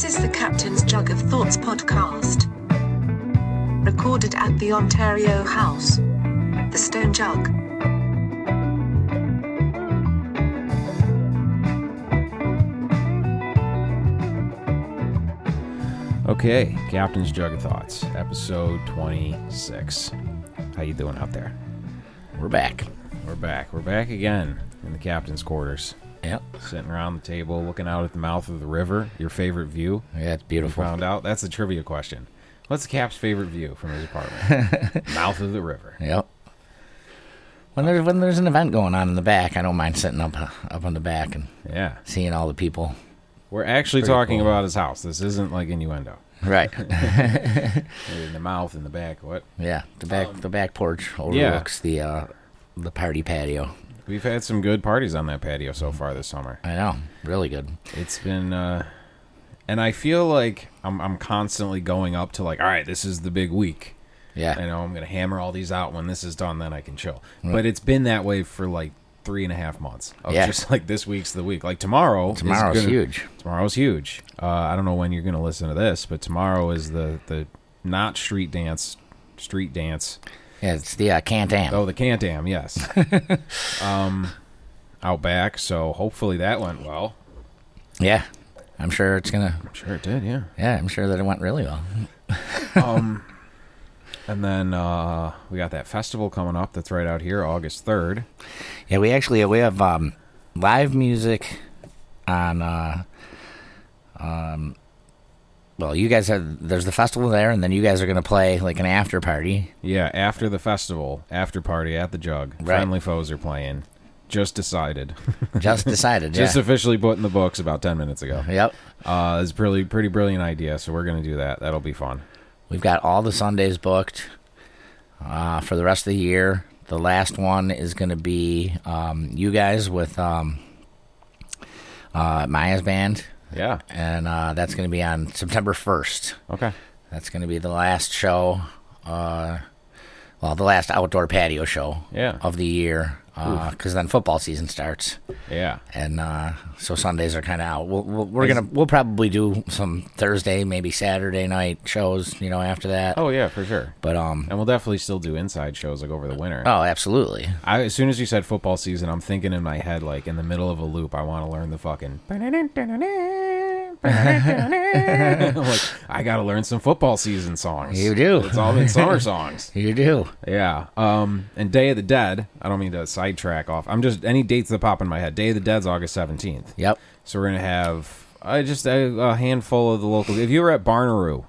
This is the Captain's Jug of Thoughts podcast. Recorded at the Ontario House. The Stone Jug. Okay, Captain's Jug of Thoughts, episode 26. How you doing out there? We're back. We're back. We're back again in the captain's quarters. Yep. Sitting around the table, looking out at the mouth of the river. Your favorite view? Yeah, it's We beautiful. found out. That's a trivia question. What's the Cap's favorite view from his apartment? mouth of the river. Yep. When there's when there's an event going on in the back, I don't mind sitting up up on the back and Yeah. seeing all the people. We're actually Pretty talking cool. about his house. This isn't like innuendo. Right. In the mouth, in the back. What? yeah. The back Um, the back porch overlooks the uh, the party patio. We've had some good parties on that patio so far this summer. I know. Really good. It's been, uh, and I feel like I'm, I'm constantly going up to like, all right, this is the big week. Yeah. I know I'm gonna hammer all these out when this is done, then I can chill. Right. But it's been that way for like three and a half months. Of Yeah. just like this week's the week. Like tomorrow. is Tomorrow's gonna- huge. Tomorrow's huge. Uh, I don't know when you're gonna listen to this, but tomorrow is the the not street dance, street dance. Yeah, it's the uh, Can't Am. Oh, the Can't Am, yes. um, out back. So hopefully that went well. Yeah. I'm sure it's gonna. I'm sure it did. Yeah. Yeah, I'm sure that it went really well. um, and then uh, we got that festival coming up. That's right out here, August third. Yeah, we actually we have um, live music on. Uh, um, well, you guys have there's the festival there, and then you guys are gonna play like an after party. Yeah, after the festival, after party at the Jug. Right. Friendly foes are playing. Just decided. Just decided. Just yeah. officially put in the books about ten minutes ago. Yep. Uh, it's a pretty pretty brilliant idea. So we're gonna do that. That'll be fun. We've got all the Sundays booked uh, for the rest of the year. The last one is going to be um, you guys with um, uh, Maya's band, Yeah. and uh, that's going to be on September 1st. Okay. That's going to be the last show, uh, well, the last outdoor patio show Yeah. of the year, because then football season starts, Yeah. and uh, so Sundays are kind of out. We'll, we'll, we're Is- gonna we'll probably do some Thursday, maybe Saturday night shows, you know, after that. Oh yeah, for sure. But um, And we'll definitely still do inside shows like over the winter. oh, absolutely. I, as soon as you said football season, I'm thinking in my head, like in the middle of a loop, I want to learn the fucking. like I gotta learn some football season songs. You do. It's all been summer songs. You do. Yeah. Um. And Day of the Dead. I don't mean to sidetrack off. I'm just any dates that pop in my head. Day of the Dead's August 17th. Yep. So we're gonna have uh, just a, a handful of the local. If you were at Barnaroo,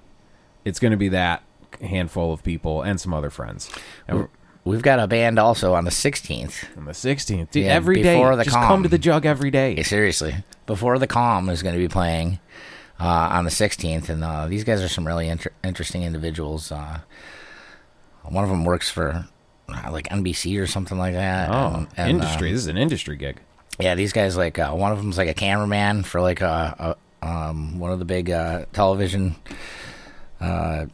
it's gonna be that handful of people and some other friends. And We've got a band also on the 16th. on the 16th, Dude, Yeah, every day, before the just calm. come to the jug every day. Hey, seriously. Before the Calm is going to be playing uh, on the 16th, and uh, these guys are some really inter- interesting individuals. Uh, one of them works for like NBC or something like that. Oh, and- and, industry. uh, this is an industry gig. yeah, these guys like uh, one of them's like a cameraman for like a, a um, one of the big uh, television uh,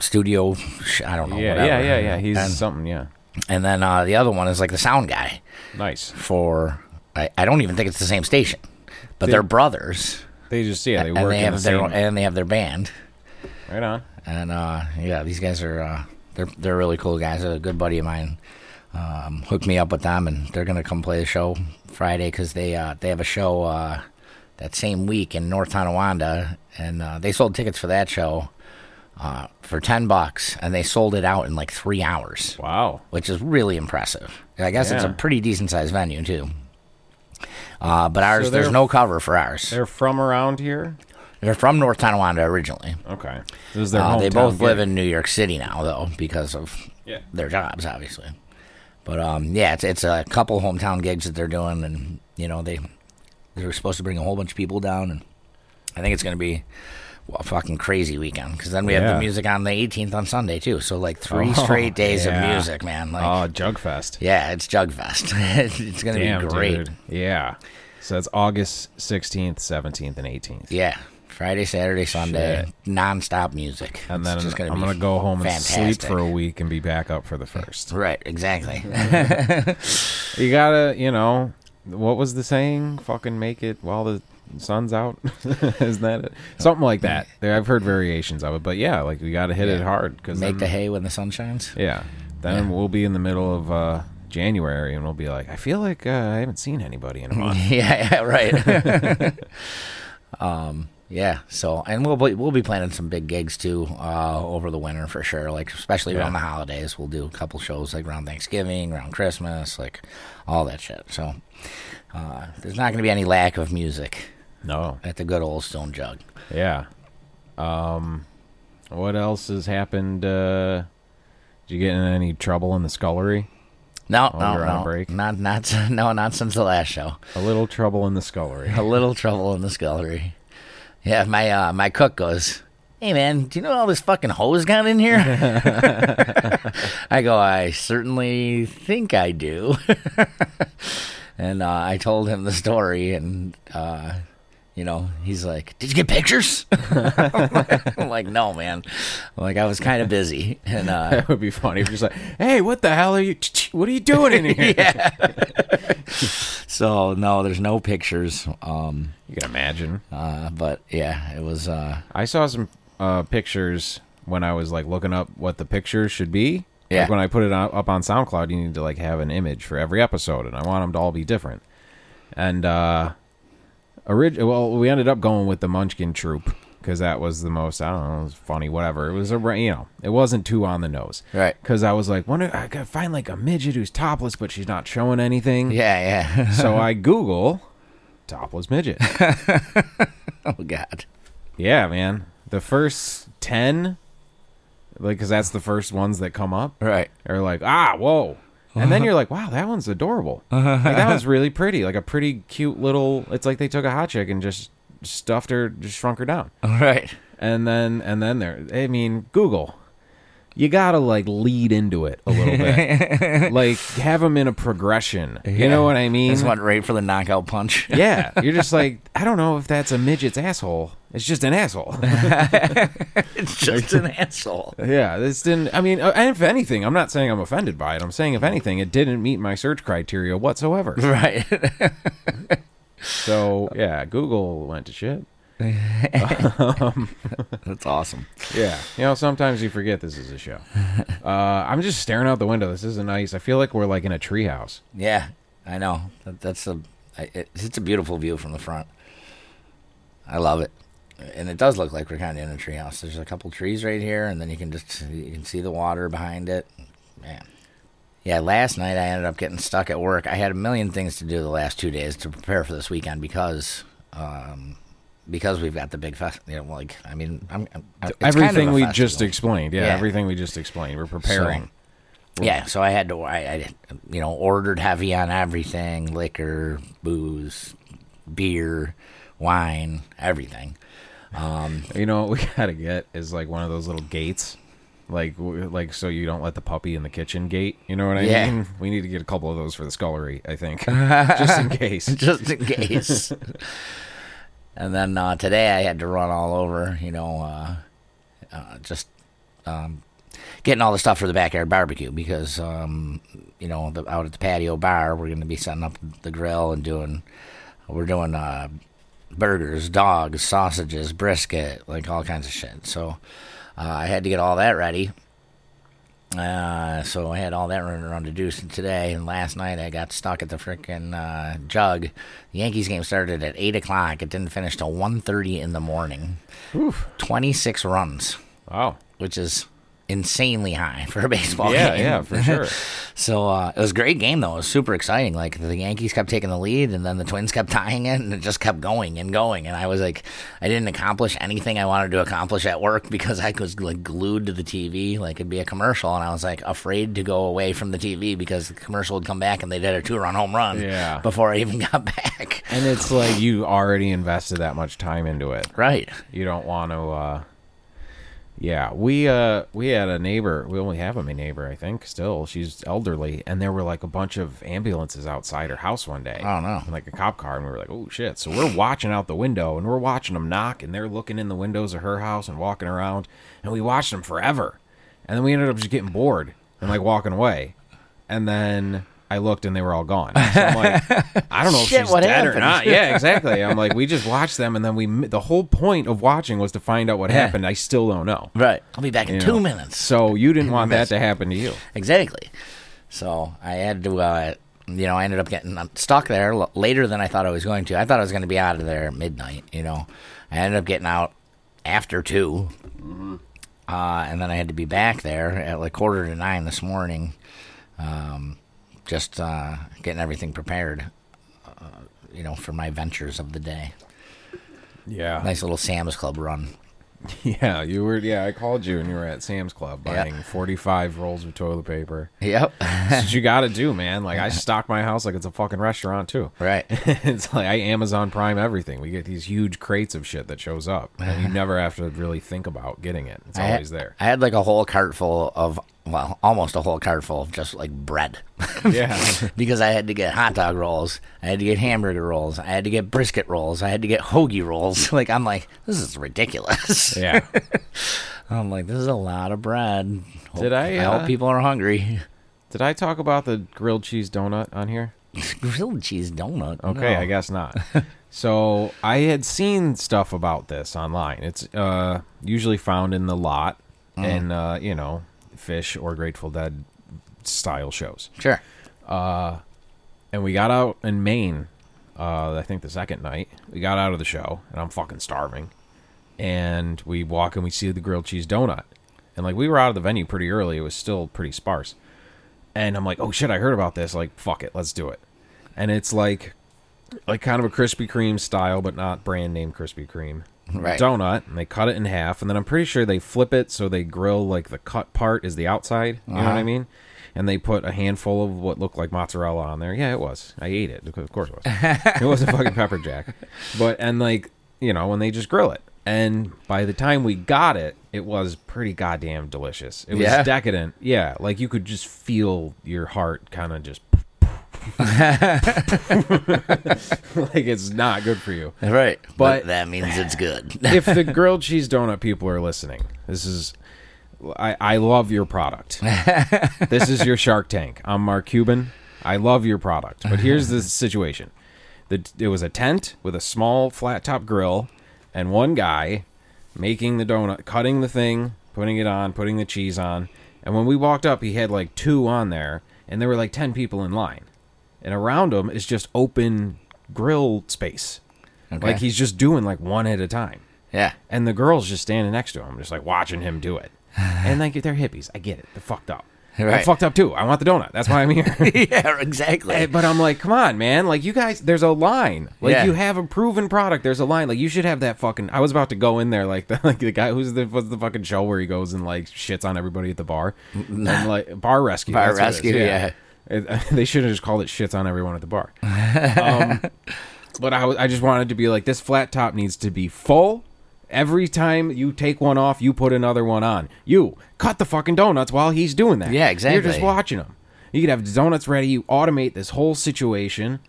studio. Sh- I don't know. Yeah, whatever. yeah, yeah, yeah. He's and, something. Yeah, and then uh, the other one is like the sound guy nice. for. I, I don't even think it's the same station, but They- are brothers, They just yeah, they work and they have the their same. and they have their band. right on. And uh, yeah, these guys are uh, they're they're really cool guys. A good buddy of mine um, hooked me up with them, and they're gonna come play the show Friday because they uh, they have a show uh, that same week in North Tonawanda, and uh, they sold tickets for that show uh, for ten bucks, and they sold it out in like three hours, Wow. which is really impressive. I guess it's a pretty decent sized venue too. Uh, but ours, So there's no cover for ours. They're from around here. They're from North Tonawanda originally. Okay, this is their Uh, they both live in New York City now, though, because of Yeah. their jobs, obviously. But um, yeah, it's it's a couple hometown gigs that they're doing, and you know they they're supposed to bring a whole bunch of people down, and I think it's going to be a fucking crazy weekend because then we have the music on the 18th on Sunday too. So like three Oh, straight days yeah. of music, man. Like, Oh, Jugfest. yeah, it's Jugfest. it's going to be great. dude. Yeah. So that's August 16th, 17th, and 18th. Yeah. Friday, Saturday, Sunday, Shit. non-stop music. And then just gonna I'm going to go home and sleep for a week and be back up for the first. Right, exactly. You got to, you know, what was the saying? Fucking make it while the sun's out. Isn't that it? Something like that. There- I've heard variations of it, but yeah, like we got to hit it hard because Make the hay when the sun shines. yeah. Then Yeah. we'll be in the middle of uh, January, and we'll be like, I feel like uh, I haven't seen anybody in a month. yeah, yeah, right. um, yeah. So, and we'll be, we'll be planning some big gigs too uh, over the winter for sure. Like especially around the holidays, we'll do a couple shows like around Thanksgiving, around Christmas, like all that shit. So, uh, there's not going to be any lack of music no. at the good old Stone Jug. Yeah. Um, what else has happened? Uh, did you get in any trouble in the scullery? No, Oh, no, on no, break? not not no, not since the last show. A little trouble in the scullery. a little trouble in the scullery. Yeah, my uh, my cook goes, "Hey man, do you know all this fucking hose got in here?" I go, "I certainly think I do." and uh, I told him the story, and uh, you know, he's like, "Did you get pictures?" I'm like, "No, man." I'm like I was kind of busy, and uh, That would be funny. If you're just like, hey, what the hell are you? What are you doing in here? so no, there's no pictures. Um, You can imagine. uh, but yeah, it was. Uh, I saw some uh, pictures when I was like looking up what the pictures should be. Yeah. Like when I put it up on SoundCloud, you need to like have an image for every episode, and I want them to all be different. And uh, orig- well, we ended up going with the Munchkin Troop because that was the most. I don't know, it was funny, whatever. It was a you know, it wasn't too on the nose. Right. Because I was like, wonder I could find like a midget who's topless, but she's not showing anything. yeah, yeah. so I Google topless midget. oh God. Yeah, man. The first 10, like, because that's the first ones that come up, Right. are like, ah, whoa. And then you're like, wow, that one's adorable. Like, that one's really pretty. Like a pretty cute little, it's like they took a hot chick and just stuffed her, just shrunk her down. Right. And then, and then there, I mean, Google. You gotta like lead into it a little bit, like have them in a progression. You know what I mean? Just went right for the knockout punch. Yeah, you're just like, I don't know if that's a midget's asshole. It's just an asshole. it's just an asshole. yeah, this didn't. I mean, uh, and if anything, I'm not saying I'm offended by it. I'm saying if anything, it didn't meet my search criteria whatsoever. Right. So yeah, Google went to shit. That's awesome. Yeah, you know, sometimes you forget this is a show. Uh, I'm just staring out the window. This isn't nice. I feel like we're like in a treehouse. Yeah, I know. That, that's a. I, it, it's a beautiful view from the front. I love it, and it does look like we're kind of in a treehouse. There's a couple trees right here, and then you can just you can see the water behind it. Man. Yeah, last night I ended up getting stuck at work. I had a million things to do the last two days to prepare for this weekend because, um, because we've got the big fest. You know, like I mean, I'm, I'm it's kind of everything we just explained. Yeah, Yeah. everything we just explained. We're preparing. Yeah, so I had to, I, I, you know, ordered heavy on everything liquor, booze, beer, wine, everything. Um, You know what we gotta get is like one of those little gates, like like so you don't let the puppy in the kitchen gate. You know what I Yeah. mean? We need to get a couple of those for the scullery. I think, just in case. just in case. and then uh, today I had to run all over, you know, uh, uh, just um, getting all the stuff for the backyard barbecue because, um, you know, the, out at the patio bar, we're going to be setting up the grill and doing, we're doing uh, burgers, dogs, sausages, brisket, like all kinds of shit. So uh, I had to get all that ready. Uh, so I had all that running around to do today, and last night I got stuck at the frickin' uh, jug. The Yankees game started at eight o'clock. It didn't finish till 1.30 in the morning. Twenty six runs, Wow. which is insanely high for a baseball Yeah, game. yeah, for sure. So uh, it was a great game, though. It was super exciting. Like the Yankees kept taking the lead, and then the Twins kept tying it, and it just kept going and going. And I was like, I didn't accomplish anything I wanted to accomplish at work because I was like glued to the TV, like it'd be a commercial, and I was like afraid to go away from the TV because the commercial would come back and they did a two-run home run Yeah. before I even got back. And it's like you already invested that much time into it. Right. You don't want to. uh Yeah, we uh we had a neighbor. We only have a neighbor, I think. Still, she's elderly, and there were like a bunch of ambulances outside her house one day. I don't no. Like a cop car, and we were like, "Oh shit!" So we're watching out the window, and we're watching them knock, and they're looking in the windows of her house and walking around, and we watched them forever, and then we ended up just getting bored and like walking away, and then I looked and they were all gone. So I'm like, I don't know if Shit, she's what dead or not. Yeah, exactly. I'm like, we just watched them, and then we. The whole point of watching was to find out what Yeah. happened. I still don't know. Right. I'll be back in you two know? minutes. So you didn't want that to happen to you. Exactly. So I had to, uh, you know, I ended up getting stuck there later than I thought I was going to. I thought I was going to be out of there at midnight. You know, I ended up getting out after 2 uh, and then I had to be back there at like quarter to nine this morning, um, just uh, getting everything prepared. Uh, you know, for my ventures of the day. Yeah. Nice little Sam's Club run. Yeah, you were. Yeah, I called you and you were at Sam's Club buying 45 rolls of toilet paper. Yep. That's what you got to do, man. Like I stock my house like it's a fucking restaurant too. right. it's like I Amazon Prime everything. We get these huge crates of shit that shows up, and you never have to really think about getting it. It's I had- always there. I had like a whole cart full of, well, almost a whole cart full of just like bread. Yeah, because I had to get hot dog rolls, I had to get hamburger rolls, I had to get brisket rolls, I had to get hoagie rolls. Like I'm like, this is ridiculous. yeah. I'm like, this is a lot of bread. Hope- Did I, I hope uh, people are hungry. Did I talk about the grilled cheese donut on here? Grilled cheese donut. Okay, No. I guess not. so I had seen stuff about this online. It's uh, usually found in the lot and uh, you know, Phish or Grateful Dead style shows. Sure. And we got out in Maine. Uh, I think the second night we got out of the show, and I'm fucking starving. And we walk and we see the grilled cheese donut, and like we were out of the venue pretty early. It was still pretty sparse. And I'm like, oh shit, I heard about this. Like, fuck it, let's do it. And it's like, like kind of a Krispy Kreme style, but not brand name Krispy Kreme Right. donut. And they cut it in half, and then I'm pretty sure they flip it so they grill like the cut part is the outside. You know what I Uh-huh. mean? And they put a handful of what looked like mozzarella on there. Yeah, it was. I ate it. Of course it was. it was a fucking pepper jack. But and like you know when they just grill it. And by the time we got it, it was pretty goddamn delicious. It was Yeah? decadent. Yeah, like you could just feel your heart kind of just like it's not good for you. Right. But, But- that means it's good. if the grilled cheese donut people are listening, this is I, I love your product. this is your Shark Tank. I'm Mark Cuban. I love your product. But here's the situation. The, it was a tent with a small flat top grill and one guy making the donut, cutting the thing, putting it on, putting the cheese on. And when we walked up, he had like two on there, and there were like 10 people in line. And around him is just open grill space. Okay. Like he's just doing like one at a time. yeah. And the girl's just standing next to him, just like watching him do it. And like they're hippies. I get it. They're fucked up. I'm fucked up too. I want the donut. That's why I'm here. yeah, exactly. Eh, but I'm like, come on, man. Like you guys, there's a line. Like Yeah. you have a proven product. There's a line. Like you should have that fucking. I was about to go in there like the like the guy who's the what's the fucking show where he goes and like shits on everybody at the bar and like bar rescue. Bar that's what it is, rescue, yeah. It- they should have just called it shits on everyone at the bar. Um, but I, I just wanted to be like, this flat top needs to be full. Every time you take one off, you put another one on. You cut the fucking donuts while he's doing that. Yeah, exactly. You're just watching him. You could have donuts ready. You automate this whole situation,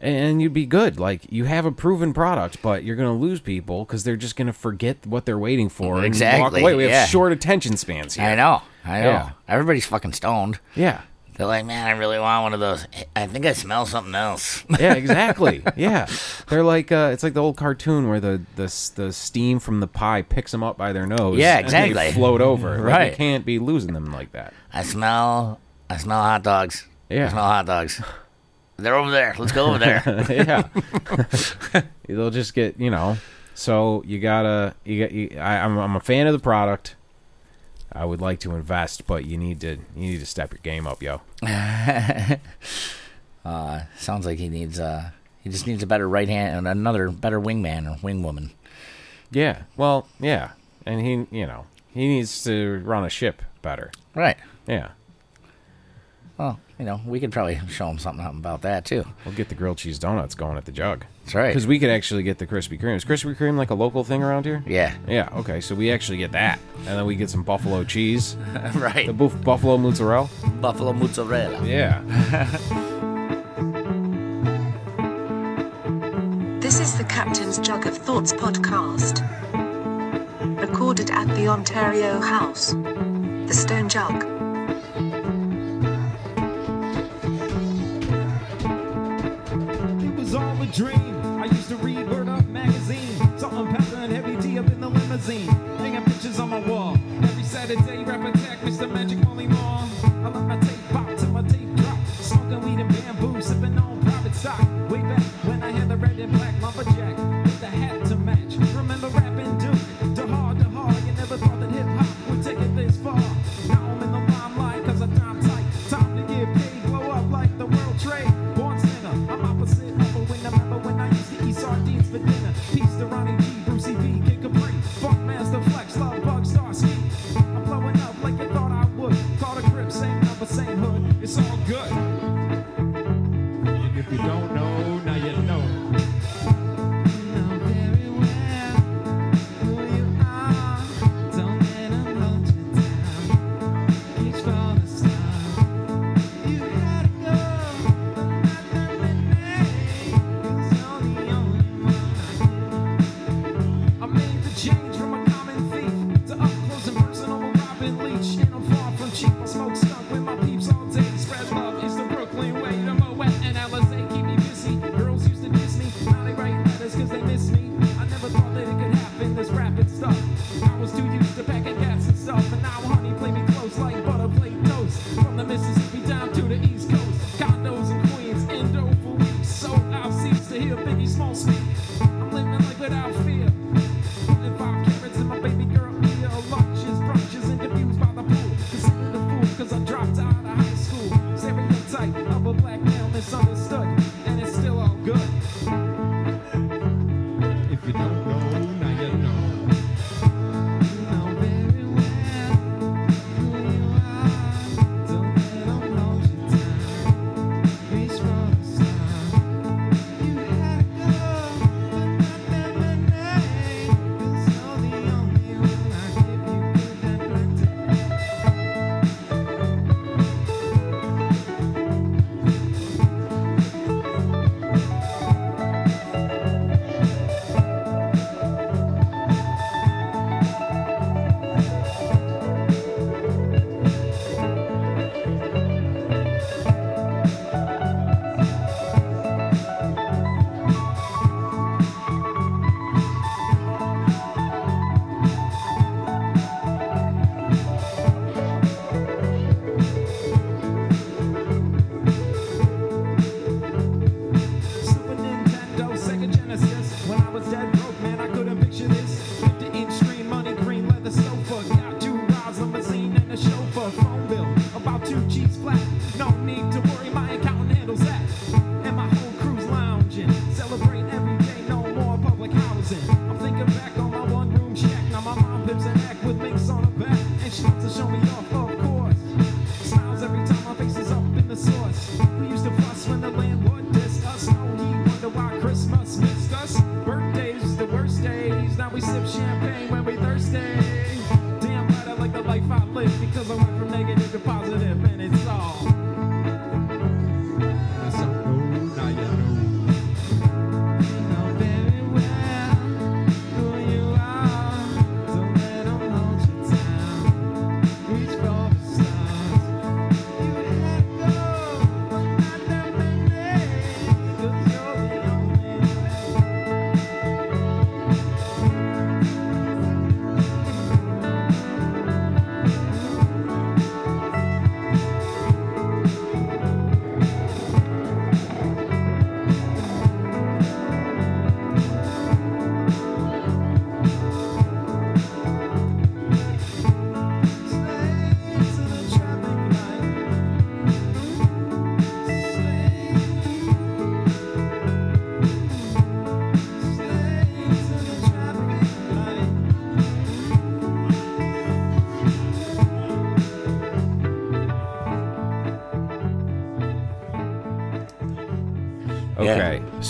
and you'd be good. Like you have a proven product, but you're gonna lose people because they're just gonna forget what they're waiting for. and walk Exactly, away. We have yeah. short attention spans here. I know. I know. Yeah. Everybody's fucking stoned. Yeah. They're like, man, I really want one of those. I think I smell something else. Yeah, exactly. yeah, they're like uh, it's like the old cartoon where the, the the steam from the pie picks them up by their nose. Yeah, and they exactly. float over. Like, Right. you can't be losing them like that. I smell. I smell hot dogs. Yeah. I smell hot dogs. They're over there. Let's go over there. yeah, they'll just get you know. So you gotta you got. You, I, I'm I'm a fan of the product. I would like to invest, but you need to you need to step your game up, yo. uh, sounds like he needs. Uh, he just needs a better right hand and another better wingman or wingwoman. Yeah. Well, yeah, and he you know he needs to run a ship better. Right. Yeah. Well, you know, we could probably show them something about that too. We'll get the grilled cheese donuts going at the jug. That's right. Because we could actually get the Krispy Kreme. Is Krispy Kreme like a local thing around here? Yeah. Yeah, okay. So we actually get that. And then we get some buffalo cheese. right. The buff- buffalo mozzarella. Buffalo mozzarella. Yeah. This is the Captain's Jug of Thoughts podcast. Recorded at the Ontario House. The Stone Jug. would dream. I used to read Word Up magazine. Something passing Heavy D up in the limousine. Hanging pictures on my wall. Every Saturday, rap attack, Mr. Magic good.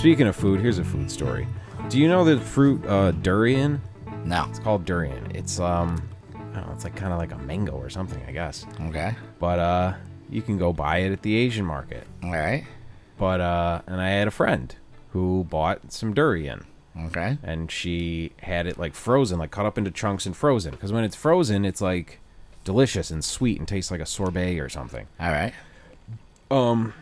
Speaking of food, here's a food story. Do you know the fruit uh, durian? No. It's called durian. It's um, I don't know, it's like kind of like a mango or something, I guess. Okay. But uh, you can go buy it at the Asian market. All right. But uh, and I had a friend who bought some durian. Okay. And she had it like frozen, like cut up into chunks and frozen. Because when it's frozen, it's like delicious and sweet and tastes like a sorbet or something. All right. Um,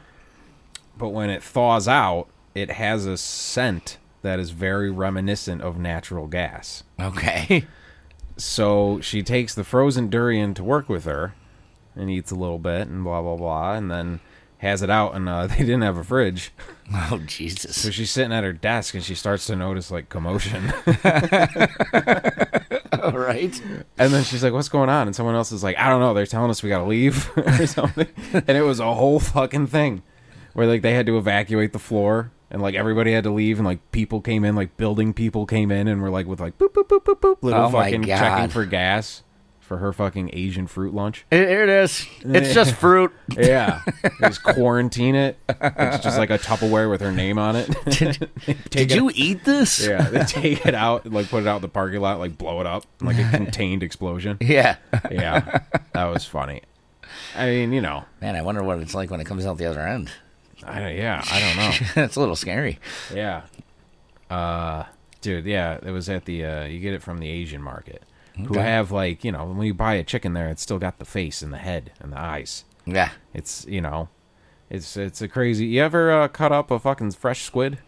but when it thaws out, it has a scent that is very reminiscent of natural gas. Okay. So she takes the frozen durian to work with her and eats a little bit and blah blah blah and then has it out and uh, they didn't have a fridge. Oh Jesus. So she's sitting at her desk and she starts to notice like commotion. All right. and then she's like, "What's going on?" And someone else is like, "I don't know. They're telling us we got to leave or something." and it was a whole fucking thing where like they had to evacuate the floor and like everybody had to leave and like people came in like building people came in and were like with like boop boop boop boop boop little Oh fucking checking for gas for her fucking Asian fruit lunch. Here it is. It's just fruit. Yeah, just quarantine it. It's just like a Tupperware with her name on it. Did, did it- you eat this? Yeah, they take it out, like put it out in the parking lot, like blow it up, like a contained explosion. Yeah. Yeah, that was funny. I mean, you know, Man, I wonder what it's like when it comes out the other end. I don't, yeah, I don't know. it's a little scary. Yeah, uh, dude, yeah, it was at the uh, you get it from the Asian market, who have like you know when you buy a chicken there, it's still got the face and the head and the eyes. Yeah. It's you know, it's it's a crazy. You ever uh, cut up a fucking fresh squid?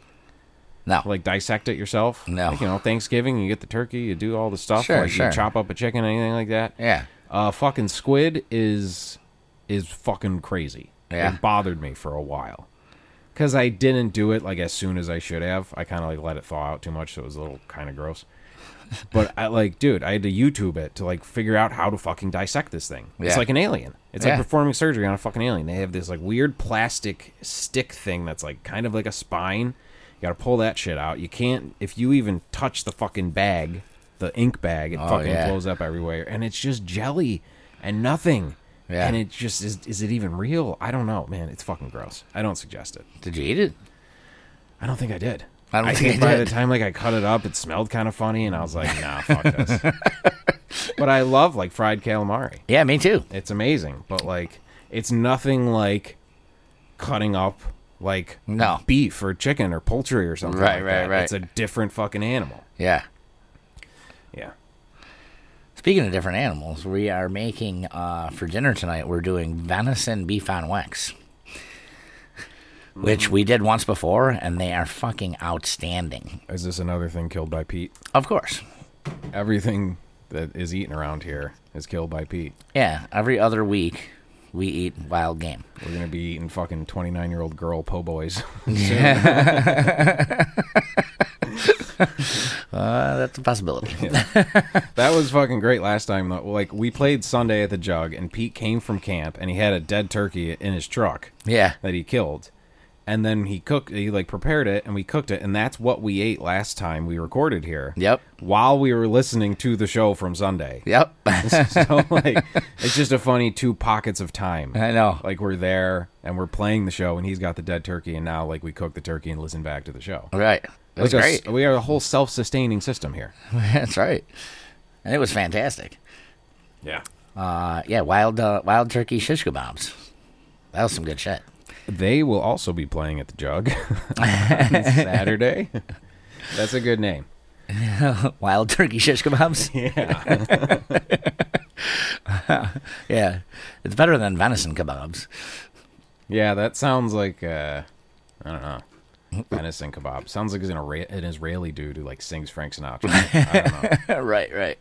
No. like dissect it yourself. No. Like, you know, Thanksgiving, you get the turkey, you do all the stuff. Sure, like sure. You chop up a chicken, anything like that. yeah. Uh, fucking squid is is fucking crazy. Yeah. It bothered me for a while because I didn't do it like as soon as I should have. I kind of like let it thaw out too much, so it was a little kind of gross. But I like, dude, I had to YouTube it to like figure out how to fucking dissect this thing. It's like an alien. It's Yeah. like performing surgery on a fucking alien. They have this like weird plastic stick thing that's like kind of like a spine. You got to pull that shit out. You can't if you even touch the fucking bag, the ink bag, it Oh, fucking yeah. blows up everywhere, and it's just jelly and nothing. Yeah. And it just is. Is it even real? I don't know, man. It's fucking gross. I don't suggest it. Did you eat it? I don't think I did. I don't think think I by did. the time like I cut it up, it smelled kind of funny, and I was like, nah, fuck this. but I love like fried calamari. Yeah, me too. It's amazing, but like it's nothing like cutting up like No. beef or chicken or poultry or something. Right, like right, that. right. It's a different fucking animal. Yeah. Speaking of different animals, we are making uh, for dinner tonight. We're doing venison beef on weck, which we did once before, and they are fucking outstanding. Is this another thing killed by Pete? Of course, Everything that is eaten around here is killed by Pete. yeah. Every other week, we eat wild game. We're gonna be eating fucking twenty nine year old girl po' boys. Uh, that's a possibility. That was fucking great last time. though. Like we played Sunday at the Jug, and Pete came from camp, and he had a dead turkey in his truck yeah, that he killed, and then he cooked. He like prepared it, and we cooked it, and that's what we ate last time we recorded here. Yep. While we were listening to the show from Sunday. yep. so like, it's just a funny two pockets of time. I know. Like we're there and we're playing the show, and he's got the dead turkey, and now like we cook the turkey and listen back to the show. Right. It was Like a- great. we are a whole self sustaining system here. that's right. And it was fantastic. Yeah. Uh, yeah, wild uh, wild turkey shish kebabs. That was some good shit. They will also be playing at the Jug on Saturday. That's a good name. Wild turkey shish kebabs. Yeah. yeah, it's better than venison kebabs. Yeah, that sounds like uh I don't know. Venison kebab. Sounds like he's an, an Israeli dude who like sings Frank Sinatra. I don't know. right, right.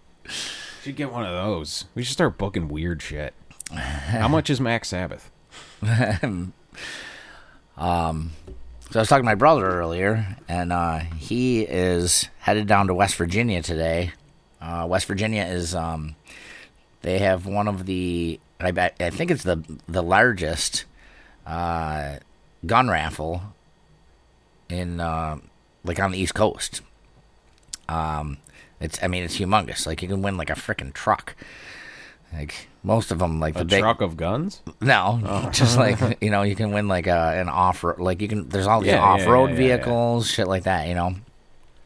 Should get one of those. We should start booking weird shit. How much is Mac Sabbath? um, So I was talking to my brother earlier, and uh, he is headed down to West Virginia today. Uh, West Virginia is um, they have one of the I bet I think it's the the largest uh, gun raffle in uh, like on the East Coast. Um, it's I mean it's humongous. Like you can win like a freaking truck. Like most of them, like A the big truck of guns? no, just like you know, you can win like a, an off road. like you can. There's all these Yeah, off road yeah, yeah. vehicles, shit like that, you know.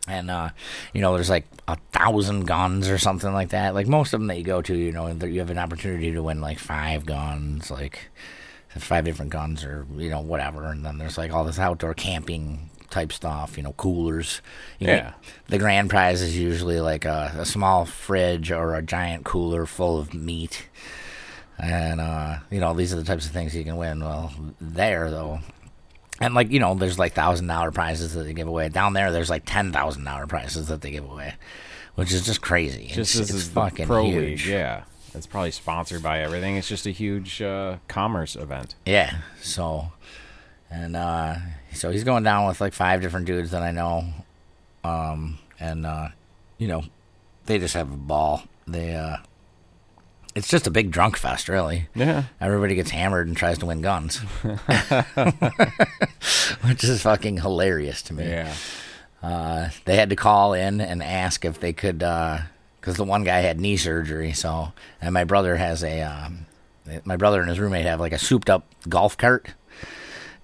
And uh, you know, there's like a thousand guns or something like that. Like most of them that you go to, you know, you have an opportunity to win like five guns, like five different guns or you know whatever. And then there's like all this outdoor camping type stuff, you know, coolers. You Yeah. the grand prize is usually like a, a small fridge or a giant cooler full of meat and uh, you know these are the types of things you can win. Well, there though, And like you know, there's like thousand dollar prizes that they give away. Down there, there's like ten thousand dollar prizes that they give away, which is just crazy. Just it's, this it's is fucking huge. league, yeah. It's probably sponsored by everything. It's just a huge uh, commerce event. Yeah. So, and uh, so he's going down with like five different dudes that I know, um, and uh, you know, they just have a ball. They, uh, it's just a big drunk fest, really. Yeah. Everybody gets hammered and tries to win guns, which is fucking hilarious to me. Yeah. Uh, they had to call in and ask if they could, because the one guy had knee surgery. So, and my brother has a, um, my brother and his roommate have like a souped up golf cart,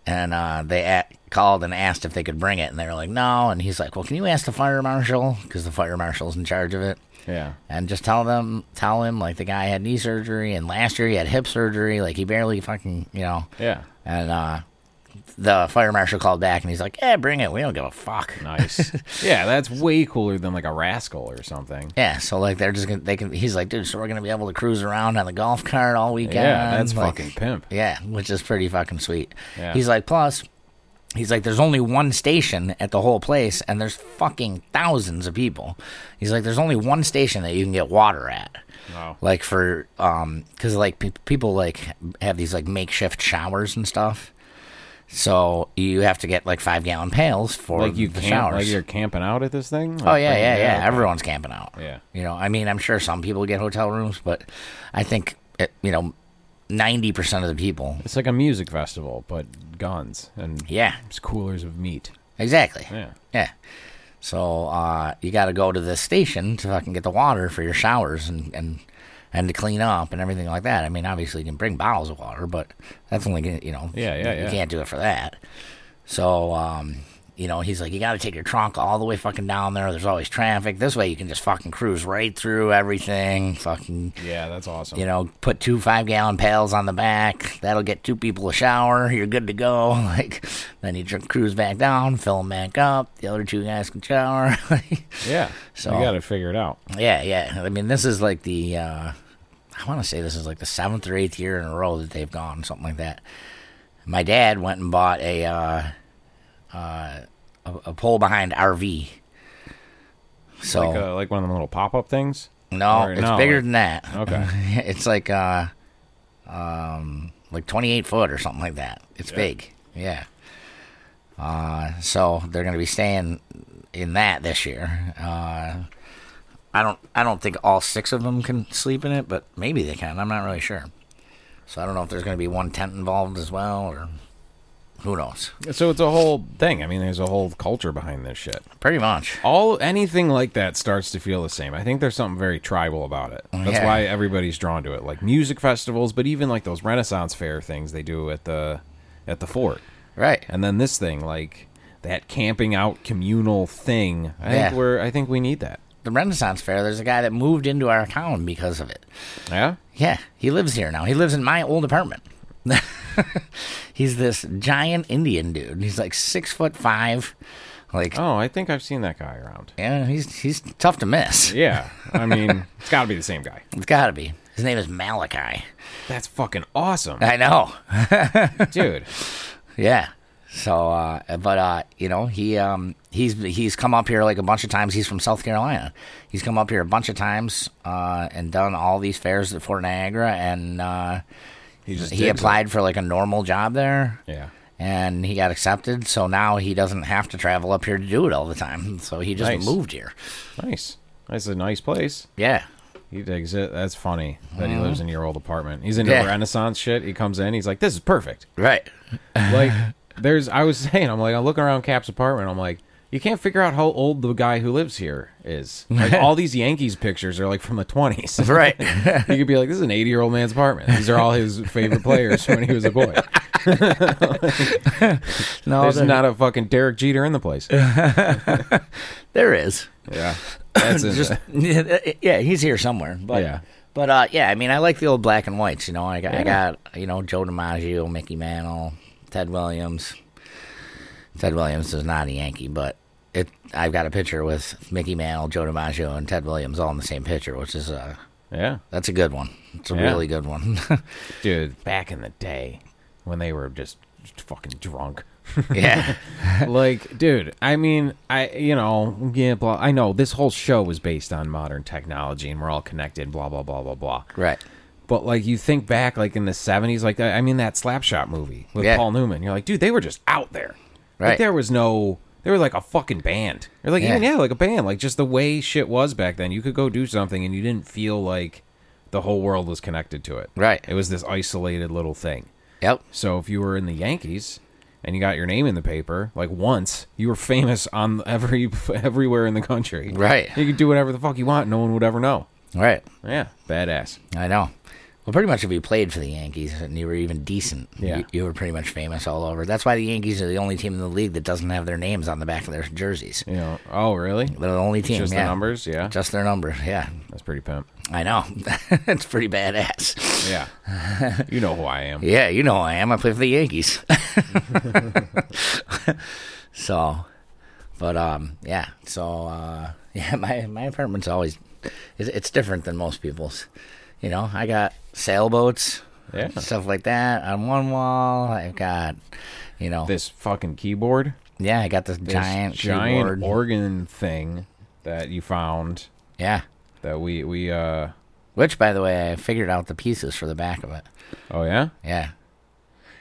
and uh, they a- called and asked if they could bring it, and they were like, no. And he's like, well, can you ask the fire marshal because the fire marshal's in charge of it. Yeah. And just tell them, tell him like the guy had knee surgery, and last year he had hip surgery. Like he barely fucking, you know. Yeah. And uh, the fire marshal called back, and he's like, "Yeah, bring it. We don't give a fuck." Nice. yeah, that's way cooler than like a rascal or something. Yeah, so like they're just gonna they can. He's like, dude, so we're gonna be able to cruise around on the golf cart all weekend. Yeah, that's Like, fucking pimp. Yeah, which is pretty fucking sweet. Yeah. He's like, plus, he's like, there's only one station at the whole place, and there's fucking thousands of people. He's like, there's only one station that you can get water at. Wow. Like for um, because like pe- people like have these like makeshift showers and stuff. So you have to get like five gallon pails for Like you the camp, showers. like you're camping out at this thing. Oh yeah, yeah, yeah. okay. Everyone's camping out. Yeah. You know, I mean, I'm sure some people get hotel rooms, but I think it, you know, ninety percent of the people. It's like a music festival, but guns and Yeah, it's coolers of meat. exactly. Yeah. Yeah. So uh, you got to go to the station to fucking get the water for your showers and and and to clean up and everything like that. I mean, obviously you can bring bottles of water, but that's only you know, Yeah, yeah, you yeah. can't do it for that. So um, you know, he's like, you got to take your trunk all the way fucking down there. There's always traffic. This way you can just fucking cruise right through everything. Fucking Yeah, that's awesome. you know, put two five gallon pails on the back. That'll get two people a shower. You're good to go. Like, then you cruise back down, fill them back up. The other two guys can shower. yeah. So- you got to figure it out. yeah, yeah. I mean, this is like the, uh, I want to say this is like the seventh or eighth year in a row that they've gone, something like that. My dad went and bought a, uh, uh, a, a pole behind RV. So, Like uh, like one of them little pop up things. No, Or it's no, bigger like- than that. Okay. it's like uh um like 28 foot or something like that. It's Yeah. big. Yeah. Uh so they're going to be staying in that this year. Uh I don't I don't think all 6 of them can sleep in it, but maybe they can. I'm not really sure. So I don't know if there's going to be one tent involved as well or who knows. So it's a whole thing. I mean, there's a whole culture behind this shit. Pretty much. All anything like that starts to feel the same. I think there's something very tribal about it. Oh, That's Yeah. why everybody's drawn to it. Like music festivals, but even like those Renaissance fair things they do at the at the fort. Right. And then this thing, like that camping out communal thing. I Yeah. think we're I think we need that. The Renaissance Fair, there's a guy that moved into our town because of it. Yeah? Yeah, he lives here now. He lives in my old apartment. He's this giant Indian dude. He's like six foot five. Like, Oh, I think I've seen that guy around. yeah, he's he's tough to miss. Yeah. I mean, it's got to be the same guy. It's got to be. His name is Malachi. That's fucking awesome. I know. Dude. Yeah. So, uh, but uh, you know, he um, he's he's come up here like a bunch of times. He's from South Carolina. He's come up here a bunch of times uh, and done all these fairs at Fort Niagara, and uh, He just he digs it. applied for like a normal job there. Yeah. and he got accepted. So now he doesn't have to travel up here to do it all the time. So he just Nice. moved here. Nice. That's a nice place. Yeah, He digs it. That's funny that he mm-hmm. lives in your old apartment. He's into Yeah. Renaissance shit. He comes in. He's like, "This is perfect." right. Like, there's. I was saying, I'm like, I'm looking around Cap's apartment. I'm like, you can't figure out how old the guy who lives here is. Like, all these Yankees pictures are like from the 20s. Right. you could be like, this is an 80 year old man's apartment. These are all his favorite players when he was a boy. no, There's there, not a fucking Derek Jeter in the place. there is. Yeah. That's it. Just yeah, he's here somewhere. But Yeah. but uh, yeah, I mean, I like the old black and whites. You know, I got I got you know Joe DiMaggio, Mickey Mantle, Ted Williams. Ted Williams is not a Yankee, but it. I've got a picture with Mickey Mantle, Joe DiMaggio, and Ted Williams all in the same picture, which is uh yeah. that's a good one. It's a Yeah. really good one. Dude, back in the day when they were just, just fucking drunk. Yeah. like, dude, I mean, I you know, yeah, blah. I know this whole show was based on modern technology, and we're all connected. Blah blah blah blah blah. right. But like, you think back, like in the '70s, like I mean, that Slapshot movie with Yeah. Paul Newman. You're like, dude, they were just out there. Like, Right. there was no. They were like a fucking band. Or like Yeah. even yeah, like a band. Like just the way shit was back then. You could go do something, and you didn't feel like the whole world was connected to it. Right. It was this isolated little thing. Yep. So if you were in the Yankees and you got your name in the paper, like once, you were famous on every everywhere in the country. Right. You could do whatever the fuck you want. No one would ever know. Right. Yeah, badass. I know. Well, pretty much if you played for the Yankees and you were even decent, Yeah. you, you were pretty much famous all over. That's why the Yankees are the only team in the league that doesn't have their names on the back of their jerseys. You know. Oh, really? They're the only team. Just yeah. the numbers? Yeah. Just their number. Yeah. That's pretty pimp. I know. it's pretty badass. Yeah. you know who I am. Yeah, you know who I am. I play for the Yankees. so, but um, yeah. So uh, yeah, my my apartment's always it's, it's different than most people's. You know, I got sailboats, Yeah. stuff like that on one wall. I've got, you know, This fucking keyboard. yeah, I got this This giant giant keyboard. organ thing that you found yeah. that we we uh Which, by the way, I figured out the pieces for the back of it. oh yeah Yeah.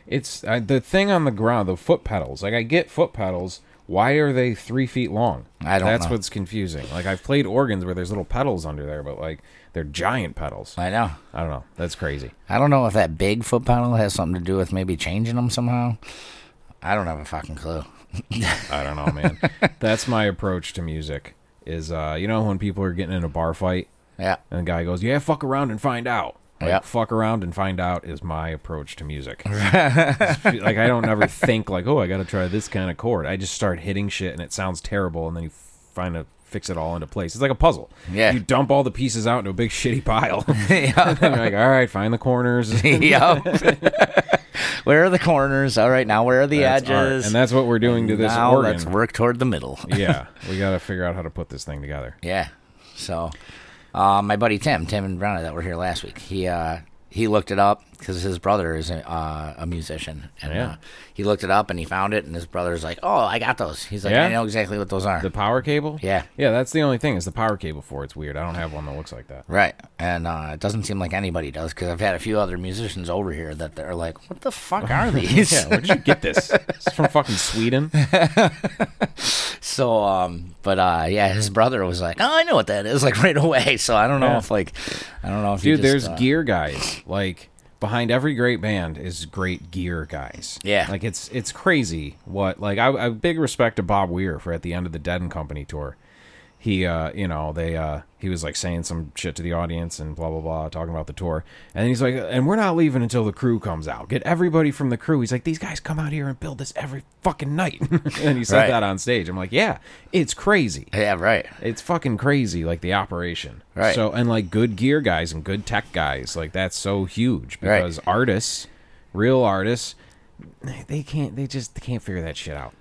it's uh, the thing on the ground the foot pedals like i get foot pedals why are they three feet long I don't that's know. what's confusing like i've played organs where there's little pedals under there but like they're giant pedals I know. i don't know that's crazy I don't know if that big foot pedal has something to do with maybe changing them somehow. I don't have a fucking clue. i don't know man that's my approach to music is uh you know when people are getting in a bar fight Yeah. and the guy goes yeah fuck around and find out like, Yeah. fuck around and find out is my approach to music. like I don't ever think like, oh, I got to try this kind of chord. I just start hitting shit and it sounds terrible, and then you find a fix it all into place. It's like a puzzle. Yeah. You dump all the pieces out into a big shitty pile. yeah. you're like, all right, find the corners. yep. where are the corners? All right, now where are the That's art. edges? And that's what we're doing to this now organ. let's work toward the middle. yeah, we got to figure out how to put this thing together. Yeah. So, uh, my buddy Tim, Tim and Brownie, that were here last week, he uh, he looked it up because his brother is a, uh, a musician, and Yeah. uh, he looked it up and he found it, and his brother's like, "Oh, I got those." He's like, Yeah? "I know exactly what those are." The power cable? Yeah. Yeah, that's the only thing is the power cable for it. it's weird. I don't have one that looks like that. Right, and uh, it doesn't seem like anybody does because I've had a few other musicians over here that they're like, "What the fuck are these?" Yeah, where did you get this? It's from fucking Sweden. So, um, but uh, yeah, his brother was like, "Oh, I know what that is," like right away. So I don't know Yeah. if like, I don't know if Dude, just, there's uh, gear guys. Like behind every great band is great gear guys. Yeah. Like it's it's crazy what like I, I big respect to Bob Weir for at the end of the Dead and Company tour. He uh you know, they uh he was like saying some shit to the audience and blah blah blah talking about the tour. And he's like and we're not leaving until the crew comes out. Get everybody from the crew. He's like these guys come out here and build this every fucking night. and he said Right. that on stage. I'm like, "Yeah, it's crazy." Yeah, right. It's fucking crazy, like the operation. Right. So and like good gear guys and good tech guys, like that's so huge Right. because artists, real artists, they can't. They just can't figure that shit out.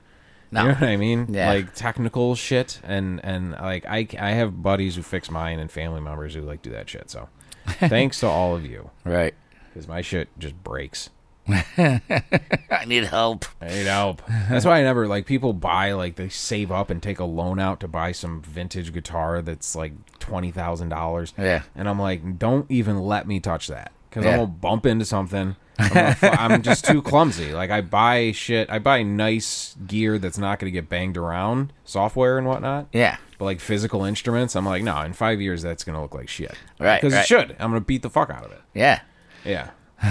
No. You know what I mean? Yeah. Like technical shit, and and like I I have buddies who fix mine and family members who like do that shit. So thanks to all of you Right. because my shit just breaks. I need help. I need help. That's why I never like people buy like they save up and take a loan out to buy some vintage guitar that's like twenty thousand dollars. Yeah. and I'm like, don't even let me touch that because Yeah. I'm gonna bump into something. I'm, fu- I'm just too clumsy. Like I buy shit, I buy nice gear that's not gonna get banged around, software and whatnot. Yeah. But like physical instruments, I'm like, no, in five years that's gonna look like shit. Right, Because right. it should. I'm gonna beat the fuck out of it. Yeah. Yeah.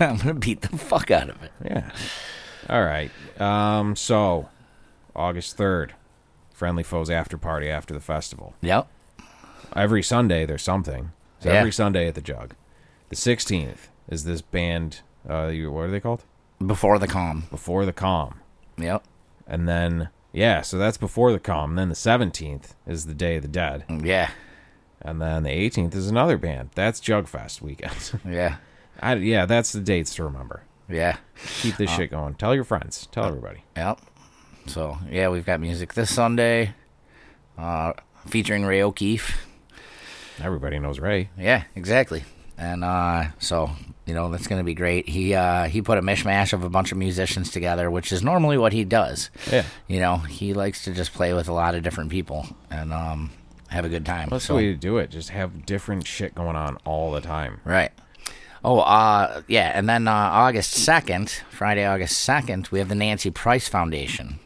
I'm gonna beat the fuck out of it. Yeah. All right. Um. So, August third, Friendly Foes after party after the festival. Yep. Every Sunday there's something. So Yeah. every Sunday at the Jug. The sixteenth is this band. Uh, you, what are they called? Before the calm. Before the Calm, Yep. and then yeah, so that's before the Calm. Then the seventeenth is the Day of the Dead, Yeah. and then the eighteenth is another band. That's Jugfest weekend. Yeah. I, yeah, that's the dates to remember. Yeah. Keep this shit going. Tell your friends. Tell everybody. Yep. So yeah, we've got music this Sunday, uh, featuring Ray O'Keefe. Everybody knows Ray. Yeah, exactly. And uh, so you know that's going to be great. He uh, he put a mishmash of a bunch of musicians together, which is normally what he does. Yeah. You know, he likes to just play with a lot of different people and um, have a good time. That's So- the way to do it. Just have different shit going on all the time. Right. Oh, uh, yeah, and then uh, August second, Friday, August second, we have the Nancy Price Foundation,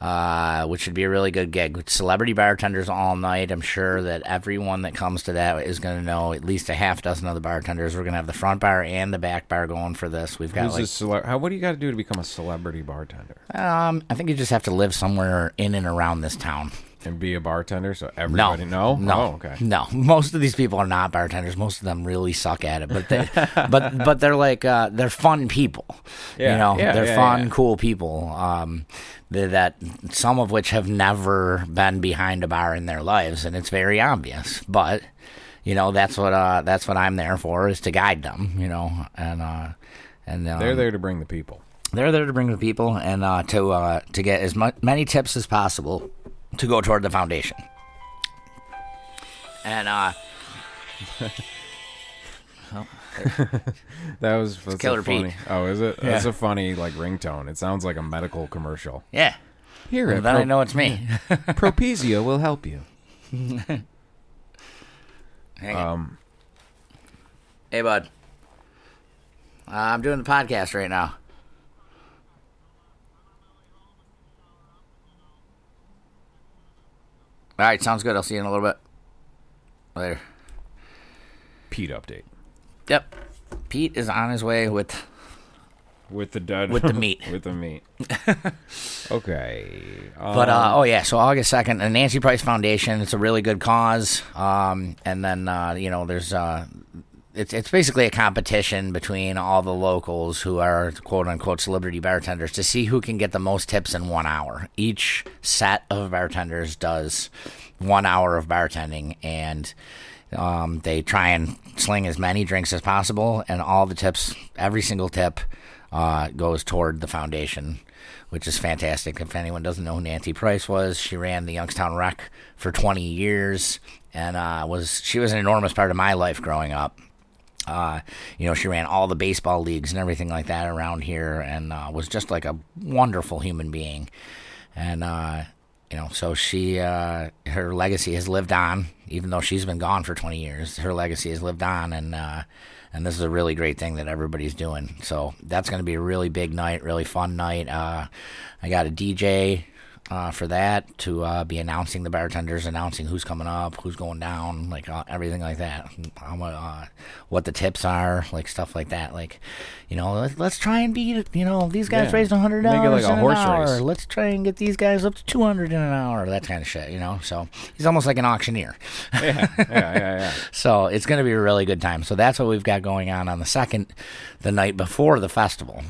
uh, which would be a really good gig. Celebrity bartenders all night. I'm sure that everyone that comes to that is going to know at least a half dozen of the bartenders. We're going to have the front bar and the back bar going for this. We've got Who's like, a cele- how? What do you got to do to become a celebrity bartender um, I think you just have to live somewhere in and around this town. And be a bartender so No, everybody know? no, Oh, okay. no. Most of these people are not bartenders. Most of them really suck at it, but they, but but they're like uh, they're fun people. Yeah, you know, yeah, they're yeah, fun, cool people. Um, they- that some of which have never been behind a bar in their lives, and it's very obvious. But you know, that's what uh, that's what I'm there for is to guide them. You know, and uh, and um, They're there to bring the people. they're there to bring the people and uh, to uh, to get as mu- many tips as possible to go toward the foundation. And uh, That was that's a Killer Pete. funny. Oh, is it? Yeah. That's a funny like ringtone. It sounds like a medical commercial. yeah, Here, well, then I know it's me. Propecia will help you. Um, Hey, bud. Uh, I'm doing the podcast right now. All right, sounds good. I'll see you in a little bit. Later. Pete update Yep. Pete is on his way with with the dead With the meat. with the meat. okay. But uh, oh yeah, so August second, the Nancy Price Foundation. It's a really good cause. Um, and then uh, you know, there's uh, it's it's basically a competition between all the locals who are quote unquote celebrity bartenders to see who can get the most tips in one hour. Each set of bartenders does one hour of bartending, and um, they try and sling as many drinks as possible, and all the tips, every single tip, uh, goes toward the foundation which is fantastic. If anyone doesn't know who Nancy Price was, she ran the Youngstown Rec for 20 years, and uh, was she was an enormous part of my life growing up. Uh, you know, she ran all the baseball leagues and everything like that around here, and uh, was just like a wonderful human being. And uh, you know, so she uh, her legacy has lived on, even though she's been gone for 20 years. Her legacy has lived on, and uh, and this is a really great thing that everybody's doing. So that's going to be a really big night, really fun night. Uh, I got a DJ uh, for that to uh, be announcing the bartenders, announcing who's coming up, who's going down, like uh, everything like that. How uh, what the tips are, like stuff like that. Like, you know, let's, let's try and beat. You know, these guys Yeah. raised a hundred dollars like in horse an hour. race. Let's try and get these guys up to two hundred in an hour. That kind of shit. You know, so he's almost like an auctioneer. yeah, yeah, yeah, yeah. So it's going to be a really good time. So that's what we've got going on on the second, the night before the festival,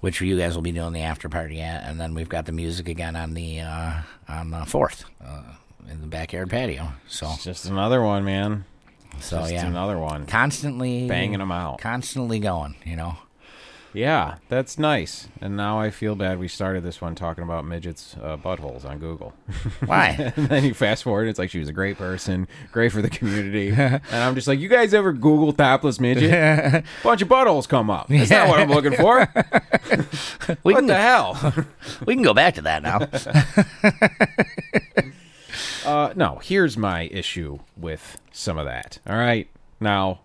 which you guys will be doing the after party at, and then we've got the music again on the uh, on the fourth uh, in the backyard patio. So It's just another one, man. so just yeah, another one. constantly banging them out. constantly going. You know. Yeah, that's nice. And now I feel bad we started this one talking about midgets' uh, buttholes on Google. Why? and then you fast forward, it's like she was a great person, great for the community. and I'm just like, you guys ever Google topless midget? Bunch of buttholes come up. That's not what I'm looking for. we what can the hell? we can go back to that now. Uh, no, here's my issue with some of that. All right. Now,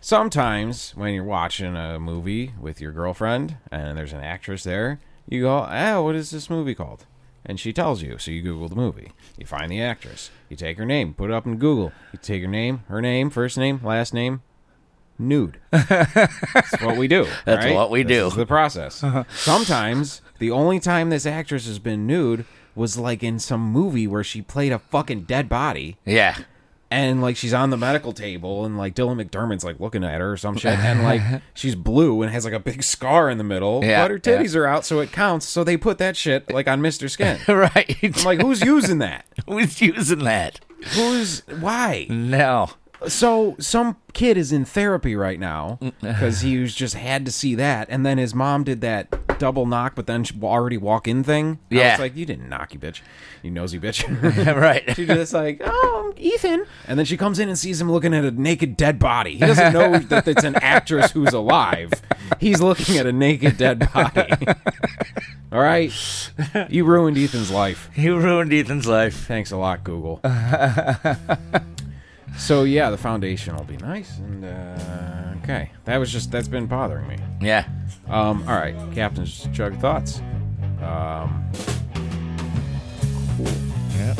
sometimes when you're watching a movie with your girlfriend and there's an actress there, you go, ah, what is this movie called? And she tells you. So you Google the movie. You find the actress. You take her name, put it up in Google. You take her name, her name, first name, last name, nude. That's what we do. That's right? what we This do. is the process. Sometimes the only time this actress has been nude was like in some movie where she played a fucking dead body yeah. And like she's on the medical table and like Dylan McDermott's like looking at her or some shit and like she's blue and has like a big scar in the middle Yeah, but her titties are out so it counts so they put that shit like on Mr. Skin. right. I'm like who's using that? Who's using that? Who's why? No. So some kid is in therapy right now mm. because he was just had to see that, and then his mom did that double knock, but then she already walk in thing. Yeah. it's like, you didn't knock, you bitch, you nosy bitch. right. She just like, oh, Ethan, and then she comes in and sees him looking at a naked dead body. He doesn't know that it's an actress who's alive. He's looking at a naked dead body. All right, you ruined Ethan's life. You ruined Ethan's life. Thanks a lot, Google. So yeah, the foundation will be nice, and uh, okay, that was just that's been bothering me. Yeah. Um, all right, Captain's Chug thoughts. Um, Yeah.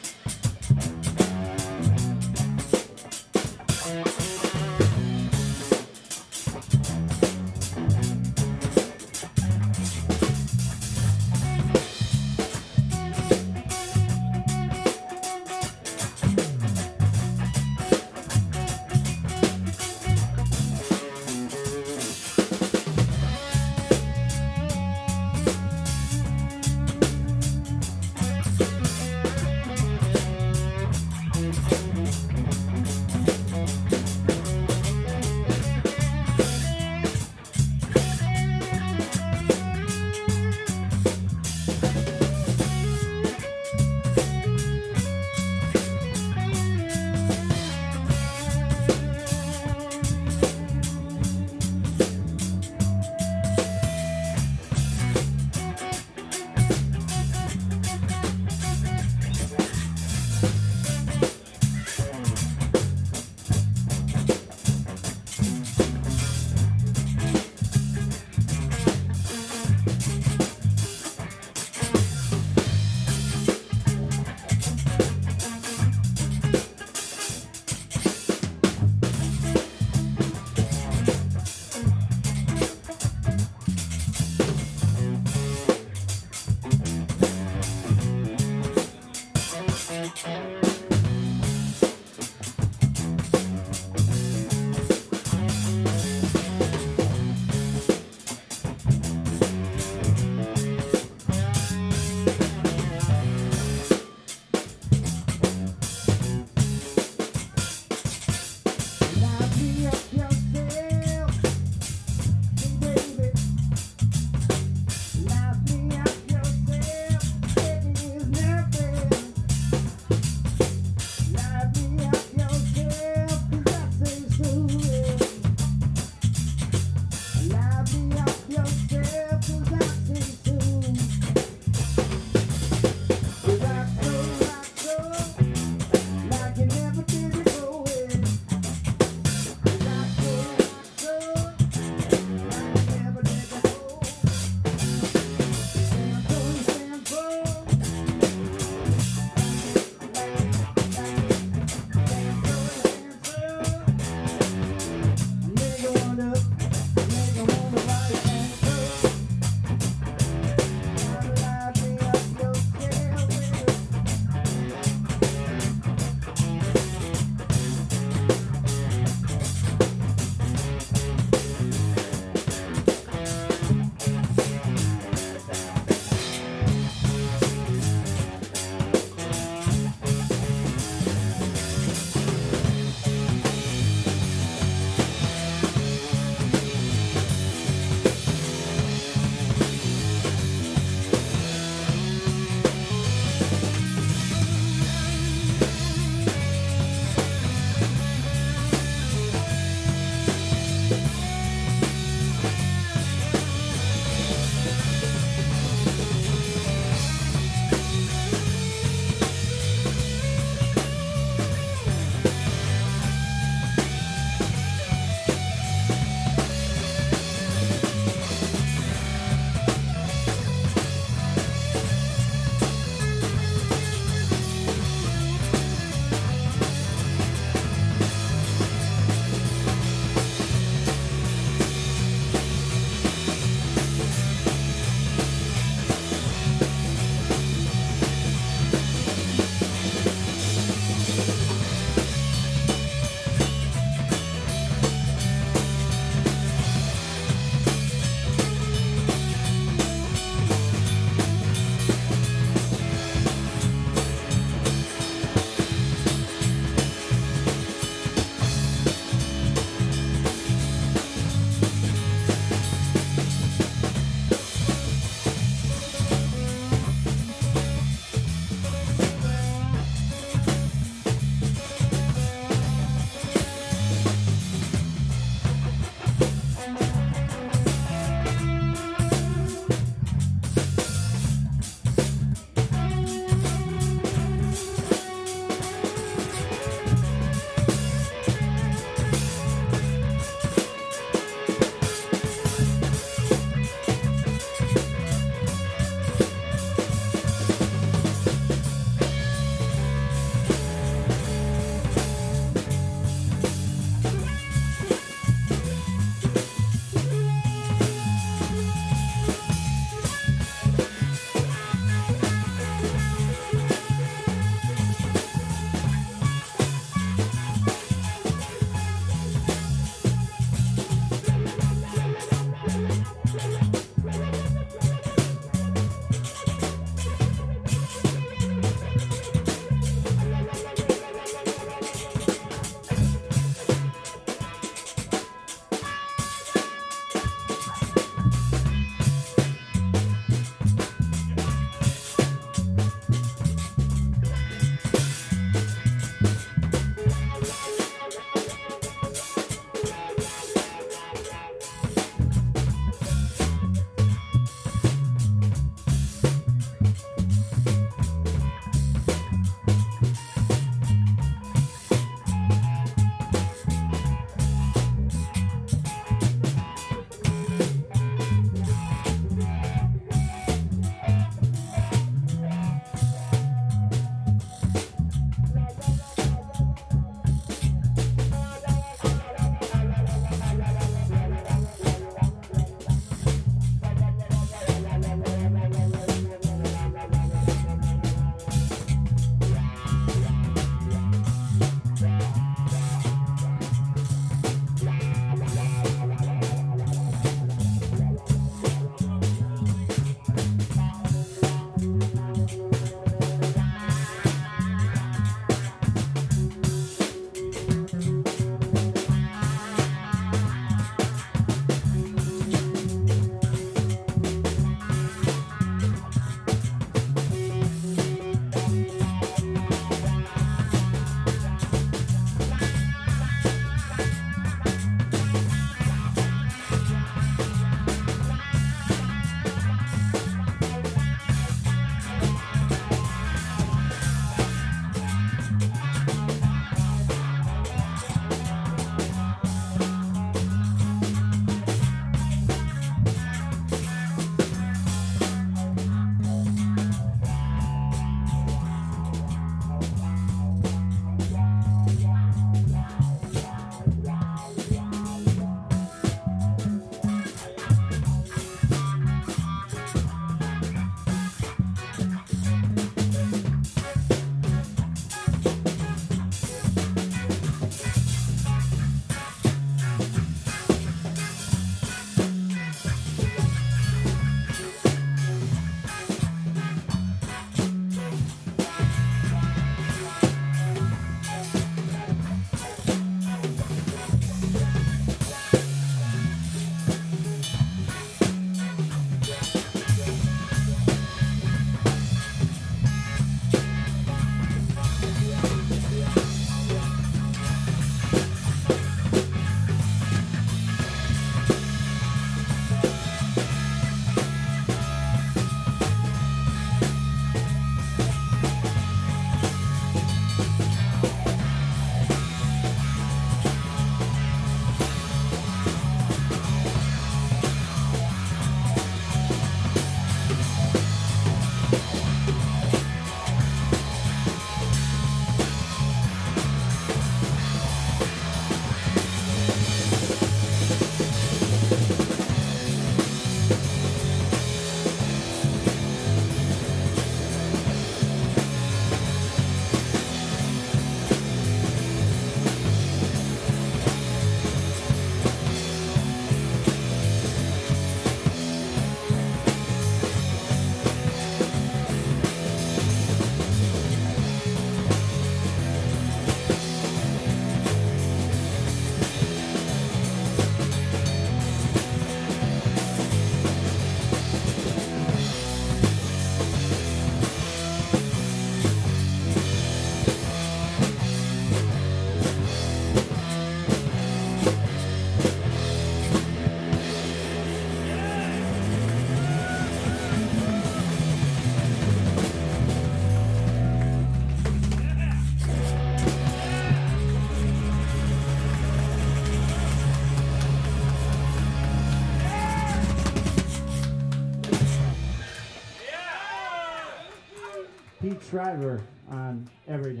Shriver on everything.